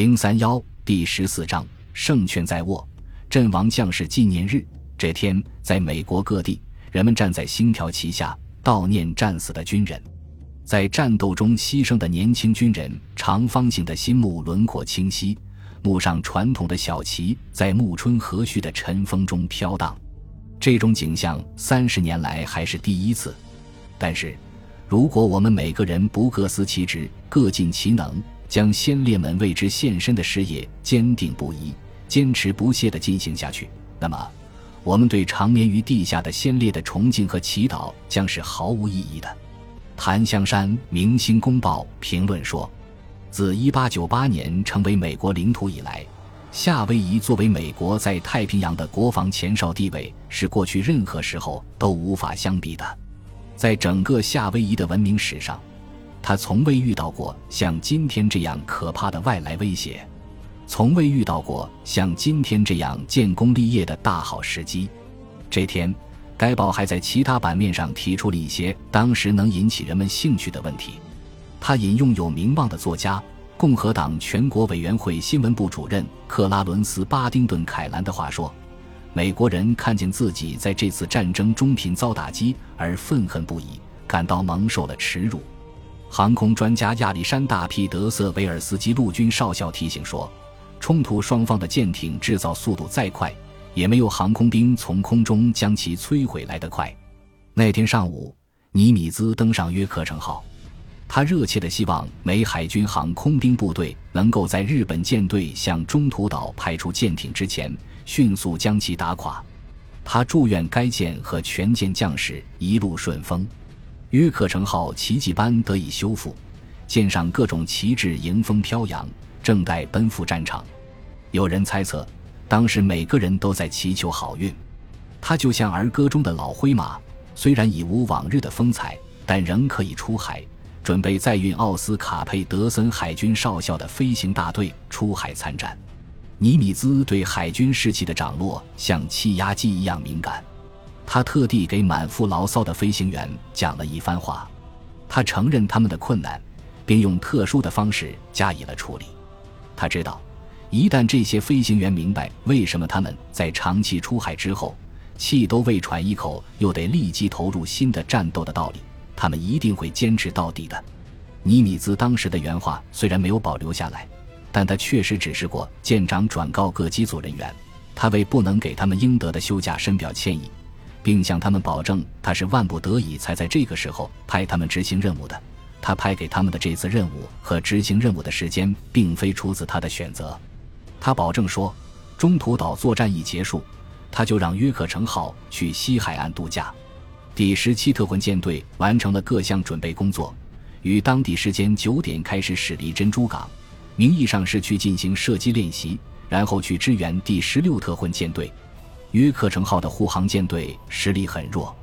零三幺第十四章胜券在握，阵亡将士纪念日。这天，在美国各地，人们站在星条旗下悼念战死的军人。在战斗中牺牲的年轻军人，长方形的心目轮廓清晰，墓上传统的小旗在暮春和煦的晨风中飘荡。这种景象三十年来还是第一次。但是，如果我们每个人不各司其职，各尽其能。将先烈们为之献身的事业坚定不移、坚持不懈地进行下去，那么，我们对长眠于地下的先烈的崇敬和祈祷将是毫无意义的。檀香山《明星公报》评论说：“自1898年成为美国领土以来，夏威夷作为美国在太平洋的国防前哨地位是过去任何时候都无法相比的，在整个夏威夷的文明史上。”他从未遇到过像今天这样可怕的外来威胁，从未遇到过像今天这样建功立业的大好时机。这天，该报还在其他版面上提出了一些当时能引起人们兴趣的问题。他引用有名望的作家、共和党全国委员会新闻部主任克拉伦斯·巴丁顿·凯兰的话说：“美国人看见自己在这次战争中频遭打击而愤恨不已，感到蒙受了耻辱。”航空专家亚历山大 ·P· 德瑟维尔斯基陆军少校提醒说：“冲突双方的舰艇制造速度再快，也没有航空兵从空中将其摧毁来得快。”那天上午，尼米兹登上约克城号，他热切地希望美海军航空兵部队能够在日本舰队向中途岛派出舰艇之前，迅速将其打垮。他祝愿该舰和全舰将士一路顺风。约克城号奇迹般得以修复，舰上各种旗帜迎风飘扬，正待奔赴战场。有人猜测，当时每个人都在祈求好运。它就像儿歌中的老灰马，虽然已无往日的风采，但仍可以出海，准备载运奥斯卡·佩德森海军少校的飞行大队出海参战。尼米兹对海军士气的涨落像气压计一样敏感。他特地给满腹牢骚的飞行员讲了一番话，他承认他们的困难，并用特殊的方式加以了处理。他知道，一旦这些飞行员明白为什么他们在长期出海之后，气都未喘一口，又得立即投入新的战斗的道理，他们一定会坚持到底的。尼米兹当时的原话虽然没有保留下来，但他确实指示过舰长转告各机组人员，他为不能给他们应得的休假深表歉意。并向他们保证，他是万不得已才在这个时候派他们执行任务的。他派给他们的这次任务和执行任务的时间，并非出自他的选择。他保证说，中途岛作战一结束，他就让约克城号去西海岸度假。第十七特混舰队完成了各项准备工作，于当地时间九点开始驶离珍珠港，名义上是去进行射击练习，然后去支援第十六特混舰队。约克城号的护航舰队实力很弱，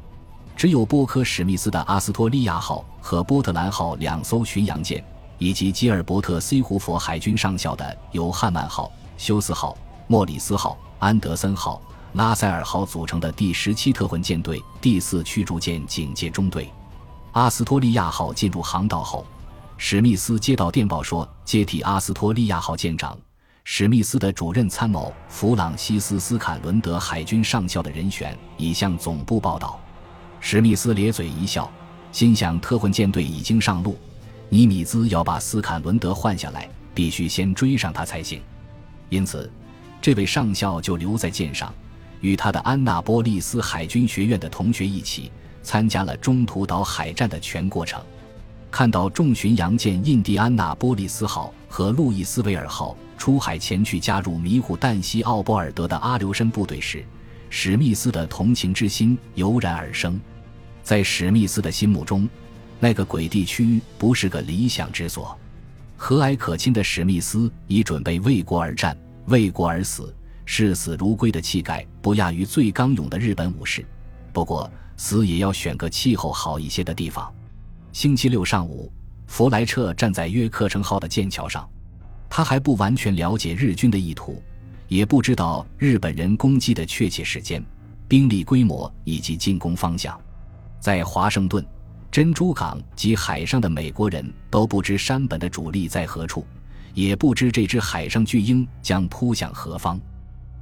只有波科史密斯的阿斯托利亚号和波特兰号两艘巡洋舰，以及基尔伯特 ·C· 胡佛海军上校的由汉曼号、休斯号、莫里斯号、安德森号、拉塞尔号组成的第十七特混舰队第四驱逐舰警戒中队。阿斯托利亚号进入航道后，史密斯接到电报说，接替阿斯托利亚号舰长。史密斯的主任参谋弗朗西斯·斯坎伦德海军上校的人选已向总部报道。史密斯咧嘴一笑，心想：特混舰队已经上路，尼米兹要把斯坎伦德换下来，必须先追上他才行。因此，这位上校就留在舰上，与他的安娜波利斯海军学院的同学一起参加了中途岛海战的全过程。看到重巡洋舰印第安纳波利斯号和路易斯维尔号。出海前去加入迷糊旦夕奥波尔德的阿留申部队时，史密斯的同情之心油然而生。在史密斯的心目中，那个鬼地区不是个理想之所。和蔼可亲的史密斯已准备为国而战、为国而死、视死如归的气概，不亚于最刚勇的日本武士。不过，死也要选个气候好一些的地方。星期六上午，弗莱彻站在约克城号的剑桥上。他还不完全了解日军的意图，也不知道日本人攻击的确切时间、兵力规模以及进攻方向。在华盛顿、珍珠港及海上的美国人都不知山本的主力在何处，也不知这只海上巨鹰将扑向何方，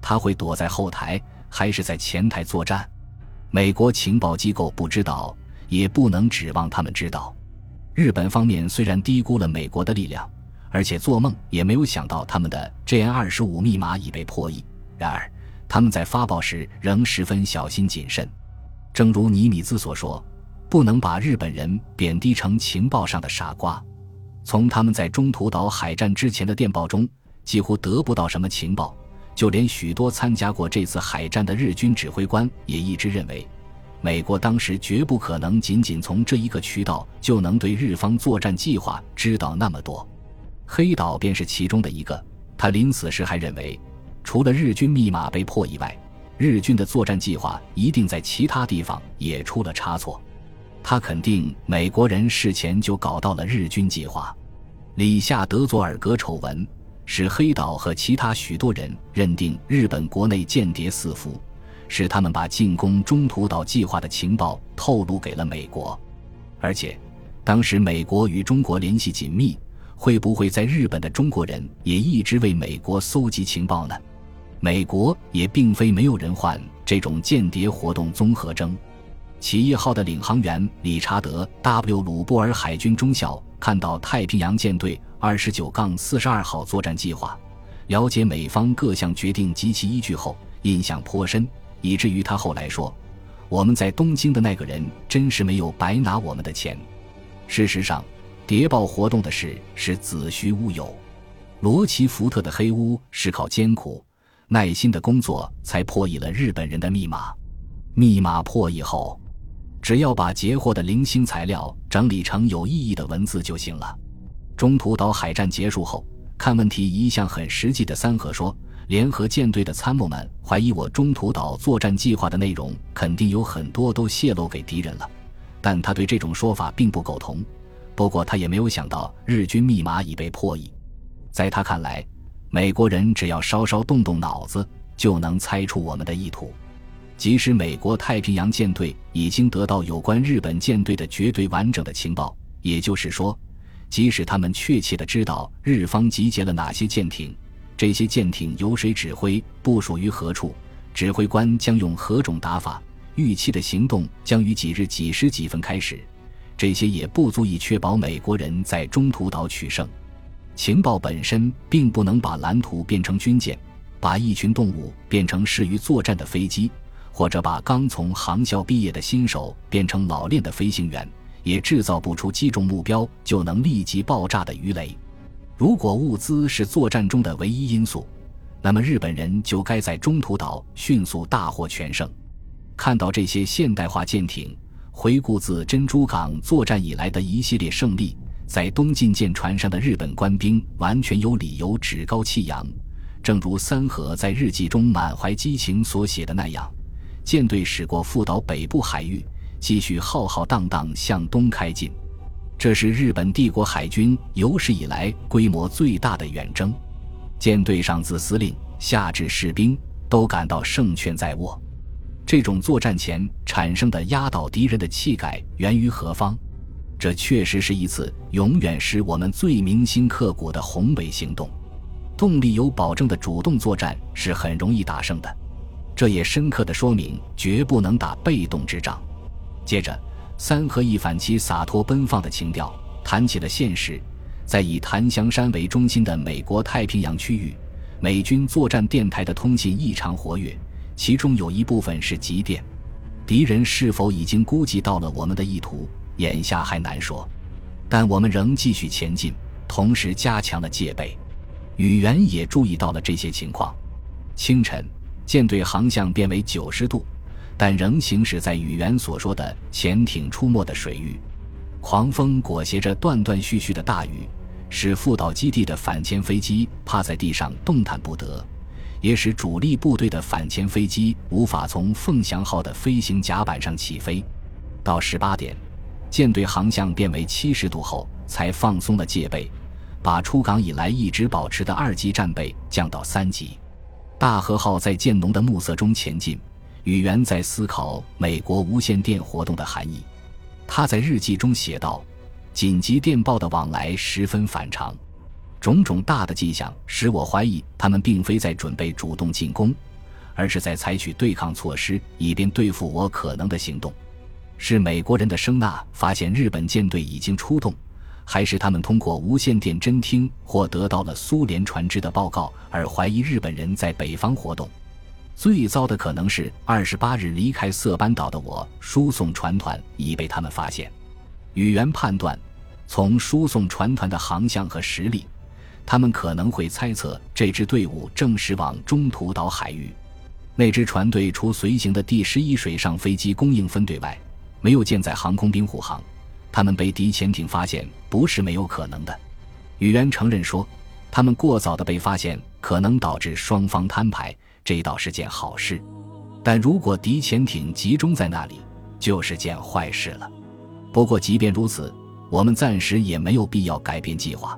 他会躲在后台还是在前台作战？美国情报机构不知道，也不能指望他们知道。日本方面虽然低估了美国的力量，而且做梦也没有想到他们的 JN 二十五密码已被破译。然而，他们在发报时仍十分小心谨慎。正如尼米兹所说：“不能把日本人贬低成情报上的傻瓜。”从他们在中途岛海战之前的电报中，几乎得不到什么情报。就连许多参加过这次海战的日军指挥官也一直认为，美国当时绝不可能仅仅从这一个渠道就能对日方作战计划知道那么多。黑岛便是其中的一个。他临死时还认为，除了日军密码被破以外，日军的作战计划一定在其他地方也出了差错。他肯定美国人事前就搞到了日军计划。里夏德佐尔格丑闻。使黑岛和其他许多人认定日本国内间谍四伏，使他们把进攻中途岛计划的情报透露给了美国。而且，当时美国与中国联系紧密，会不会在日本的中国人也一直为美国搜集情报呢？美国也并非没有人患这种间谍活动综合征。企业号的领航员理查德 ·W· 鲁布尔海军中校看到太平洋舰队。二十九杠四十二号作战计划，了解美方各项决定及其依据后，印象颇深，以至于他后来说：“我们在东京的那个人真是没有白拿我们的钱。”事实上，谍报活动的事是子虚乌有。罗奇福特的黑屋是靠艰苦、耐心的工作才破译了日本人的密码。密码破译后，只要把截获的零星材料整理成有意义的文字就行了。中途岛海战结束后，看问题一向很实际的三河说：“联合舰队的参谋们怀疑我中途岛作战计划的内容肯定有很多都泄露给敌人了。”但他对这种说法并不苟同。不过他也没有想到日军密码已被破译。在他看来，美国人只要稍稍动动脑子，就能猜出我们的意图。即使美国太平洋舰队已经得到有关日本舰队的绝对完整的情报，也就是说。即使他们确切的知道日方集结了哪些舰艇，这些舰艇由谁指挥，部署于何处，指挥官将用何种打法，预期的行动将于几日几时几分开始，这些也不足以确保美国人在中途岛取胜。情报本身并不能把蓝图变成军舰，把一群动物变成适于作战的飞机，或者把刚从航校毕业的新手变成老练的飞行员。也制造不出击中目标就能立即爆炸的鱼雷。如果物资是作战中的唯一因素，那么日本人就该在中途岛迅速大获全胜。看到这些现代化舰艇，回顾自珍珠港作战以来的一系列胜利，在东进舰船上的日本官兵完全有理由趾高气扬。正如三河在日记中满怀激情所写的那样，舰队驶过富岛北部海域。继续浩浩荡荡向东开进，这是日本帝国海军有史以来规模最大的远征。舰队上自司令下至士兵都感到胜券在握。这种作战前产生的压倒敌人的气概源于何方？这确实是一次永远使我们最铭心刻骨的宏伟行动。动力有保证的主动作战是很容易打胜的，这也深刻的说明绝不能打被动之仗。接着，三合一反其洒脱奔放的情调，谈起了现实。在以檀香山为中心的美国太平洋区域，美军作战电台的通信异常活跃，其中有一部分是急电。敌人是否已经估计到了我们的意图，眼下还难说。但我们仍继续前进，同时加强了戒备。宇垣也注意到了这些情况。清晨，舰队航向变为九十度。但仍行驶在宇垣所说的潜艇出没的水域，狂风裹挟着断断续续的大雨，使副岛基地的反潜飞机趴在地上动弹不得，也使主力部队的反潜飞机无法从凤翔号的飞行甲板上起飞。到十八点，舰队航向变为七十度后，才放松了戒备，把出港以来一直保持的二级战备降到三级。大和号在渐浓的暮色中前进。宇垣在思考美国无线电活动的含义。他在日记中写道：“紧急电报的往来十分反常。种种大的迹象使我怀疑，他们并非在准备主动进攻，而是在采取对抗措施，以便对付我可能的行动。是美国人的声纳发现日本舰队已经出动，还是他们通过无线电侦听或得到了苏联船只的报告而怀疑日本人在北方活动？最糟的可能是二十八日离开色班岛的我输送船团已被他们发现。宇垣判断，从输送船团的航向和实力。他们可能会猜测这支队伍正驶往中途岛海域。那支船队除随行的第十一水上飞机供应分队外，没有舰载航空兵护航。他们被敌潜艇发现不是没有可能的。宇垣承认说，他们过早的被发现可能导致双方摊牌，这倒是件好事。但如果敌潜艇集中在那里，就是件坏事了。不过即便如此，我们暂时也没有必要改变计划。